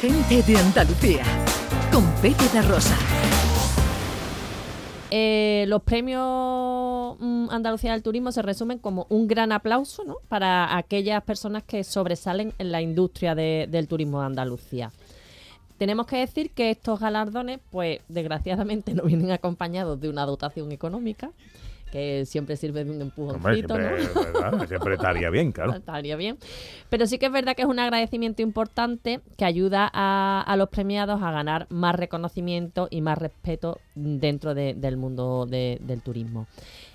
Gente de Andalucía, con Pepe de Rosa. Eh, los premios mm, Andalucía del Turismo se resumen como un gran aplauso ¿no? para aquellas personas que sobresalen en la industria del turismo de Andalucía. Tenemos que decir que estos galardones, pues desgraciadamente no vienen acompañados de una dotación económica, que siempre sirve de un empujoncito, siempre, siempre estaría bien, claro. estaría bien. Pero sí que es verdad que es un agradecimiento importante que ayuda a, los premiados a ganar más reconocimiento y más respeto dentro del mundo del turismo.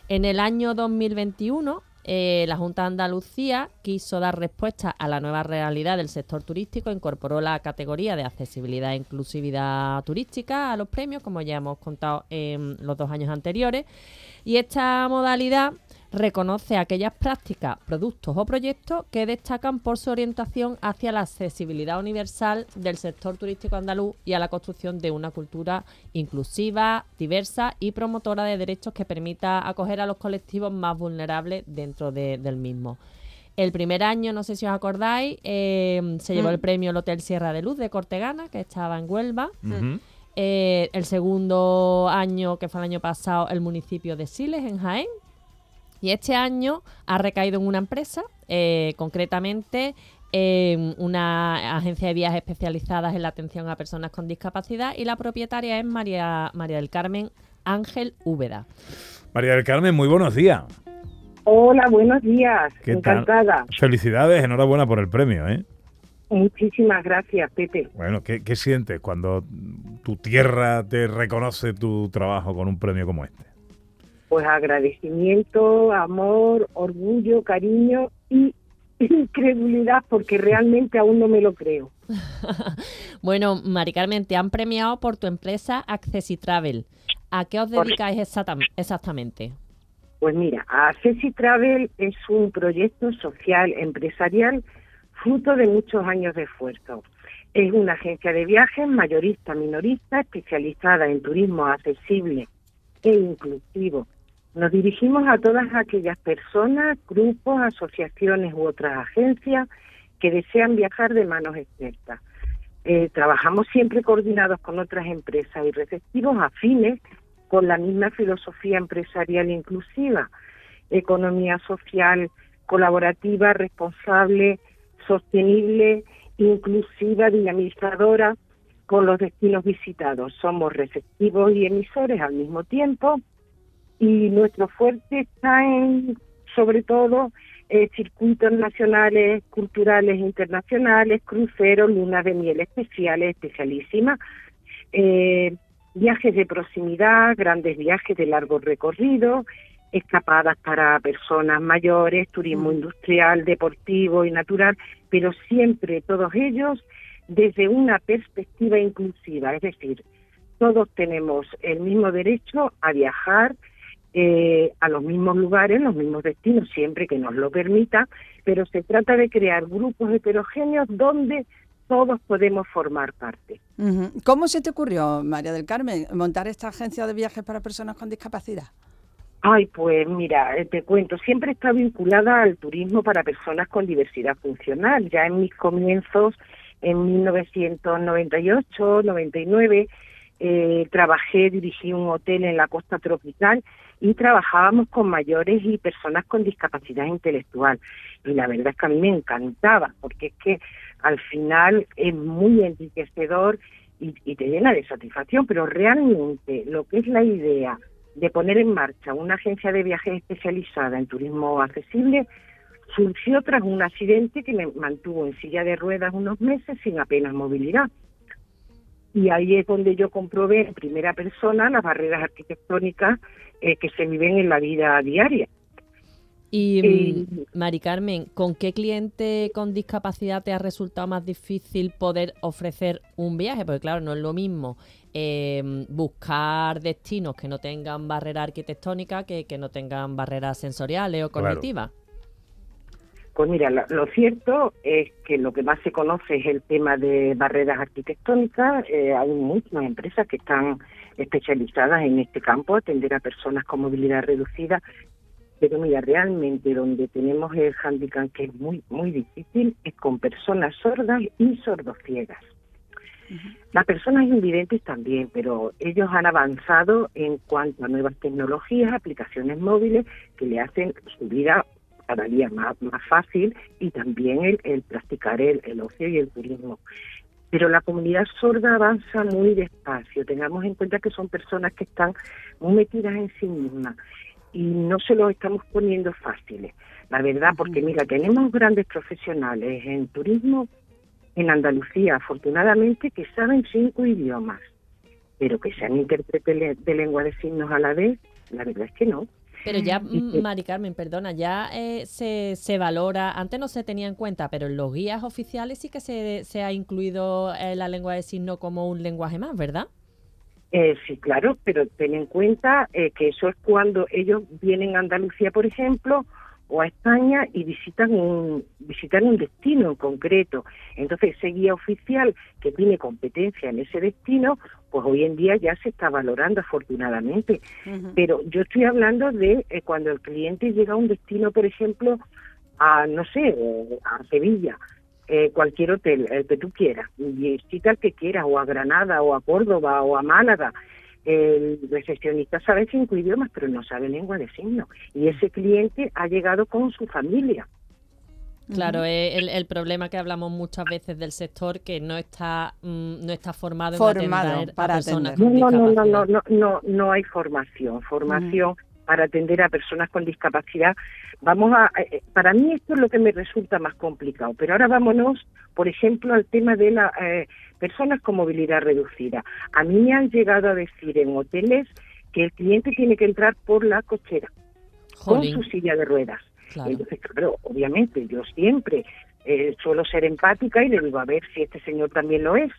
En el año 2021 eh, la Junta de Andalucía quiso dar respuesta a la nueva realidad del sector turístico, incorporó la categoría de accesibilidad e inclusividad turística a los premios, como ya hemos contado en los dos años anteriores, y esta modalidad reconoce aquellas prácticas, productos o proyectos que destacan por su orientación hacia la accesibilidad universal del sector turístico andaluz y a la construcción de una cultura inclusiva, diversa y promotora de derechos que permita acoger a los colectivos más vulnerables dentro del mismo. El primer año, no sé si os acordáis, eh, se llevó el mm. premio el Hotel Sierra de Luz de Cortegana, que estaba en Huelva. Eh, el segundo año, que fue el año pasado, el municipio de Siles, en Jaén. Y este año ha recaído en una empresa, eh, concretamente en una agencia de viajes especializadas en la atención a personas con discapacidad y la propietaria es María, María del Carmen Ángel Úbeda. María del Carmen, muy buenos días. Hola, buenos días. Encantada. Felicidades, enhorabuena por el premio, ¿eh? Muchísimas gracias, Pepe. Bueno, ¿qué, ¿qué sientes cuando tu tierra te reconoce tu trabajo con un premio como este? Pues agradecimiento, amor, orgullo, cariño y incredulidad porque realmente aún no me lo creo. bueno, Mari Carmen, te han premiado por tu empresa Accessi Travel. ¿A qué os dedicáis exactamente? Pues mira, Accessi Travel es un proyecto social empresarial fruto de muchos años de esfuerzo. Es una agencia de viajes mayorista, minorista, especializada en turismo accesible e inclusivo nos dirigimos a todas aquellas personas, grupos, asociaciones u otras agencias que desean viajar de manos expertas. Eh, trabajamos siempre coordinados con otras empresas y receptivos afines con la misma filosofía empresarial inclusiva, economía social colaborativa, responsable, sostenible, inclusiva, dinamizadora con los destinos visitados. Somos receptivos y emisores al mismo tiempo y nuestro fuerte está en, sobre todo, eh, circuitos nacionales, culturales, internacionales, cruceros, lunas de miel especiales, especialísimas, eh, viajes de proximidad, grandes viajes de largo recorrido, escapadas para personas mayores, turismo mm. industrial, deportivo y natural, pero siempre todos ellos desde una perspectiva inclusiva, es decir, todos tenemos el mismo derecho a viajar, eh, a los mismos lugares, los mismos destinos, siempre que nos lo permita, pero se trata de crear grupos heterogéneos donde todos podemos formar parte. ¿Cómo se te ocurrió, María del Carmen, montar esta agencia de viajes para personas con discapacidad? Ay, pues mira, eh, te cuento, siempre está vinculada al turismo para personas con diversidad funcional. Ya en mis comienzos, en 1998, 99, eh, trabajé, dirigí un hotel en la costa tropical y trabajábamos con mayores y personas con discapacidad intelectual. Y la verdad es que a mí me encantaba, porque es que al final es muy enriquecedor y, te llena de satisfacción, pero realmente lo que es la idea de poner en marcha una agencia de viajes especializada en turismo accesible surgió tras un accidente que me mantuvo en silla de ruedas unos meses sin apenas movilidad. Y ahí es donde yo comprobé en primera persona las barreras arquitectónicas eh, que se viven en la vida diaria. Y, mm, Mari Carmen, ¿con qué cliente con discapacidad te ha resultado más difícil poder ofrecer un viaje? Porque claro, no es lo mismo em, buscar destinos que no tengan barrera arquitectónica que que no tengan barreras sensoriales o cognitivas. Pues mira, lo, cierto es que lo que más se conoce es el tema de barreras arquitectónicas. Eh, hay muchas empresas que están especializadas en este campo, atender a personas con movilidad reducida. Pero mira, realmente donde tenemos el handicap que es muy muy difícil es con personas sordas y sordociegas. Las personas invidentes también, pero ellos han avanzado en cuanto a nuevas tecnologías, aplicaciones móviles que le hacen su vida cada día más, más fácil y también el, el practicar el, el ocio y el turismo. Pero la comunidad sorda avanza muy despacio. Tengamos en cuenta que son personas que están muy metidas en sí mismas y no se los estamos poniendo fáciles. La verdad, porque mira, tenemos grandes profesionales en turismo en Andalucía, afortunadamente, que saben cinco idiomas, pero que sean intérpretes de lengua de signos a la vez, la verdad es que no. Pero ya, mm, Mari Carmen, perdona, ya eh, se, se valora, antes no se tenía en cuenta, pero en los guías oficiales sí que se, se ha incluido eh, la lengua de signo como un lenguaje más, ¿verdad? Eh, sí, claro, pero ten en cuenta eh, que eso es cuando ellos vienen a Andalucía, por ejemplo, o a España y visitan un visitan un destino en concreto. Entonces, ese guía oficial que tiene competencia en ese destino, pues hoy en día ya se está valorando afortunadamente. Pero yo estoy hablando de eh, cuando el cliente llega a un destino, por ejemplo, a, no sé, eh, a Sevilla, eh, cualquier hotel, el que tú quieras, visita el que quieras, o a Granada, o a Córdoba, o a Málaga. El recepcionista sabe cinco idiomas, pero no sabe lengua de signos. Y ese cliente ha llegado con su familia. Claro, es el, el problema que hablamos muchas veces del sector que no está mm, no está formado, Formado en atender para a personas atender. No, con no, no, no, no, no, no, no hay formación. Formación para atender a personas con discapacidad. Vamos a, eh, para mí esto es lo que me resulta más complicado. Pero ahora vámonos, por ejemplo, al tema de las personas con movilidad reducida. A mí me han llegado a decir en hoteles que el cliente tiene que entrar por la cochera con su silla de ruedas. claro. Entonces, claro, obviamente yo siempre eh, suelo ser empática y le digo, a ver si este señor también lo es.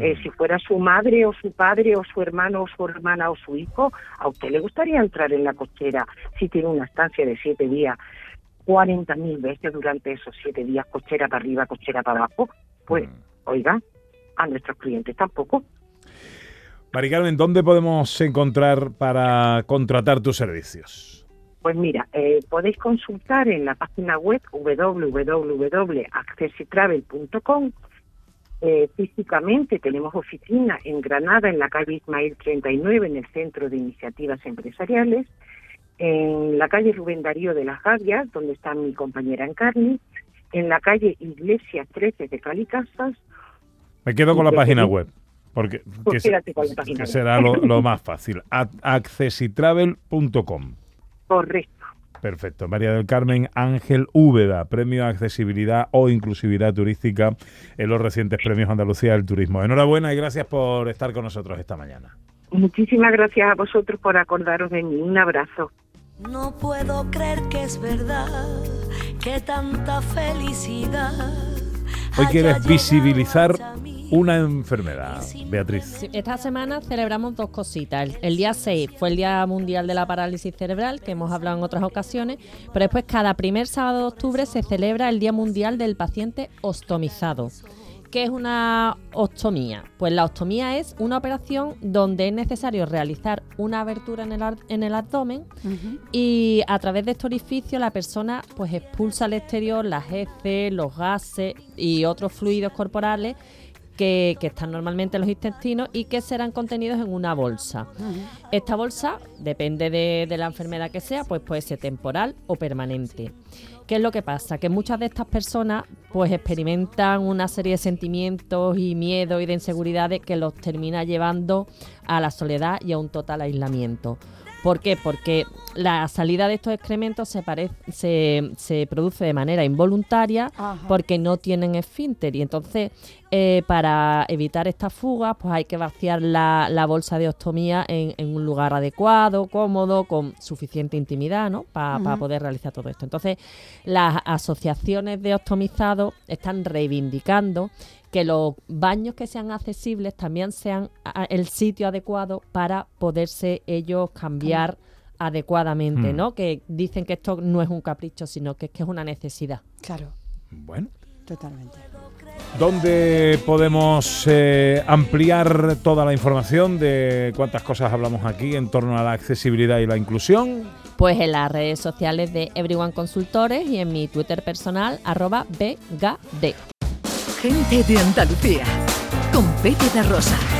Eh, si fuera su madre o su padre o su hermano o su hermana o su hijo, ¿a usted le gustaría entrar en la cochera si tiene una estancia de siete días, 40 mil veces durante esos siete días, cochera para arriba, cochera para abajo? Pues, Mm. oiga, a nuestros clientes tampoco. Mari Carmen, ¿dónde podemos encontrar para contratar tus servicios? Pues mira, eh, podéis consultar en la página web www.accessitravel.com. Eh, físicamente tenemos oficina en Granada, en la calle Ismael 39, en el Centro de Iniciativas Empresariales, en la calle Rubén Darío de las Gavias, donde está mi compañera Encarni, en la calle Iglesia 13 de Calicasas. Me quedo con la página web. Porque Pues que que será lo, lo más fácil. Accessitravel.com. Correcto. Perfecto. María del Carmen Ángel Úbeda, Premio a Accesibilidad o Inclusividad Turística en los recientes Premios Andalucía del Turismo. Enhorabuena y gracias por estar con nosotros esta mañana. Muchísimas gracias a vosotros por acordaros de mí. Un abrazo. No puedo creer que es verdad que tanta felicidad. Hoy quieres visibilizar. Una enfermedad, Beatriz. Sí, esta semana celebramos dos cositas. El, el día 6 fue el Día Mundial de la Parálisis Cerebral, que hemos hablado en otras ocasiones, pero después cada primer sábado de octubre se celebra el Día Mundial del Paciente Ostomizado. ¿Qué es una ostomía? Pues la ostomía es una operación donde es necesario realizar una abertura en el, ar- en el abdomen y a través de este orificio la persona pues expulsa al exterior las heces, los gases y otros fluidos corporales que, que están normalmente en los intestinos y que serán contenidos en una bolsa. Esta bolsa, depende de, de la enfermedad que sea, pues puede ser temporal o permanente. ¿Qué es lo que pasa? Que muchas de estas personas pues experimentan una serie de sentimientos y miedos y de inseguridades que los termina llevando a la soledad y a un total aislamiento. ¿Por qué? Porque la salida de estos excrementos se, se, se produce de manera involuntaria Ajá. porque no tienen esfínter y entonces eh, para evitar estas fugas pues hay que vaciar la, la bolsa de ostomía en, en un lugar adecuado, cómodo, con suficiente intimidad, ¿no? Para poder realizar todo esto. Entonces las asociaciones de ostomizados están reivindicando que los baños que sean accesibles también sean el sitio adecuado para poderse ellos cambiar adecuadamente, Hmm. ¿no? Que dicen que esto no es un capricho, sino que es que es una necesidad. Claro, Bueno. totalmente. ¿Dónde podemos eh, ampliar toda la información de cuántas cosas hablamos aquí en torno a la accesibilidad y la inclusión? Pues en las redes sociales de Everyone Consultores y en mi Twitter personal, arroba BGD. Gente de Andalucía. Con Pepe Rosa.